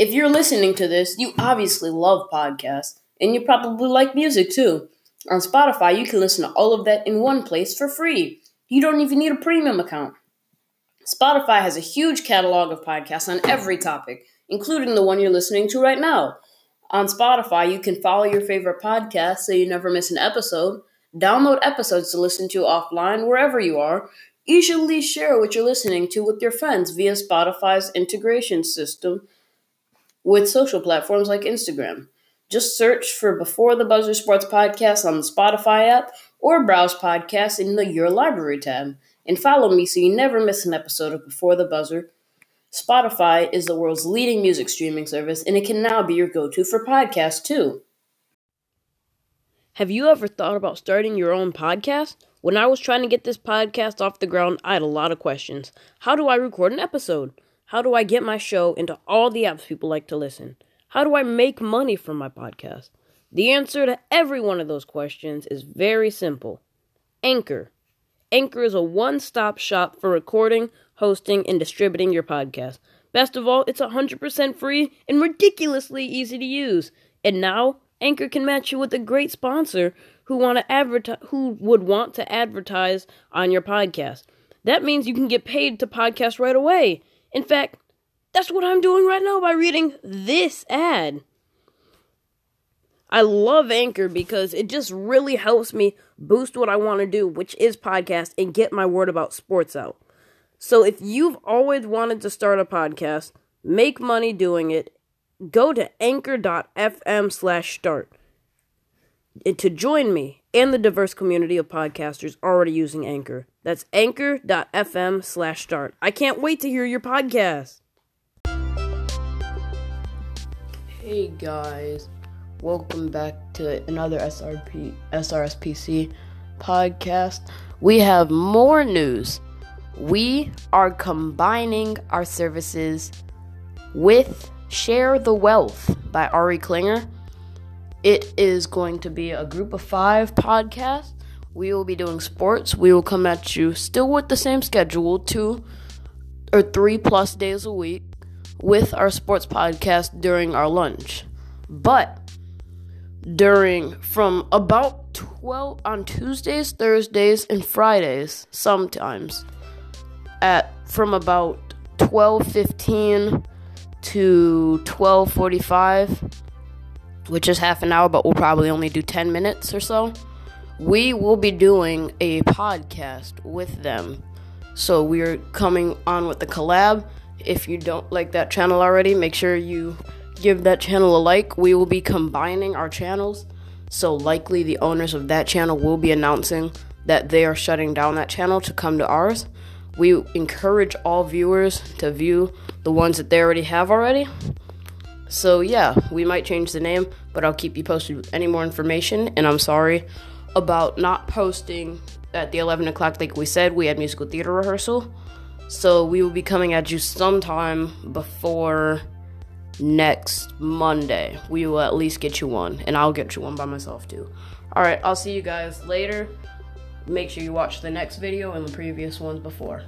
If you're listening to this, you obviously love podcasts, and you probably like music too. On Spotify, you can listen to all of that in one place for free. You don't even need a premium account. Spotify has a huge catalog of podcasts on every topic, including the one you're listening to right now. On Spotify, you can follow your favorite podcast so you never miss an episode, download episodes to listen to offline wherever you are, easily share what you're listening to with your friends via Spotify's integration system with social platforms like Instagram. Just search for Before the Buzzer Sports Podcast on the Spotify app or browse podcasts in the Your Library tab. And follow me so you never miss an episode of Before the Buzzer. Spotify is the world's leading music streaming service, and it can now be your go to for podcasts too. Have you ever thought about starting your own podcast? When I was trying to get this podcast off the ground, I had a lot of questions. How do I record an episode? How do I get my show into all the apps people like to listen? How do I make money from my podcast? The answer to every one of those questions is very simple Anchor. Anchor is a one stop shop for recording, hosting, and distributing your podcast. Best of all, it's 100% free and ridiculously easy to use. And now, Anchor can match you with a great sponsor who want to advertise who would want to advertise on your podcast. That means you can get paid to podcast right away. In fact, that's what I'm doing right now by reading this ad. I love Anchor because it just really helps me boost what I want to do, which is podcast, and get my word about sports out. So if you've always wanted to start a podcast, make money doing it, go to anchor.fm slash start. To join me and the diverse community of podcasters already using Anchor. That's anchor.fm slash start. I can't wait to hear your podcast. Hey guys, welcome back to another SRP SRSPC podcast. We have more news. We are combining our services with Share the Wealth by Ari Klinger. It is going to be a group of five podcasts. We will be doing sports. We will come at you still with the same schedule, two or three plus days a week with our sports podcast during our lunch. But during from about 12 on Tuesdays, Thursdays, and Fridays, sometimes at from about 12:15 to 12:45, which is half an hour, but we'll probably only do 10 minutes or so. We will be doing a podcast with them. So we're coming on with the collab if you don't like that channel already, make sure you give that channel a like. We will be combining our channels, so likely the owners of that channel will be announcing that they are shutting down that channel to come to ours. We encourage all viewers to view the ones that they already have already. So, yeah, we might change the name, but I'll keep you posted with any more information. And I'm sorry about not posting at the 11 o'clock like we said. We had musical theater rehearsal. So we will be coming at you sometime before next Monday. We will at least get you one, and I'll get you one by myself too. All right, I'll see you guys later. Make sure you watch the next video and the previous ones before.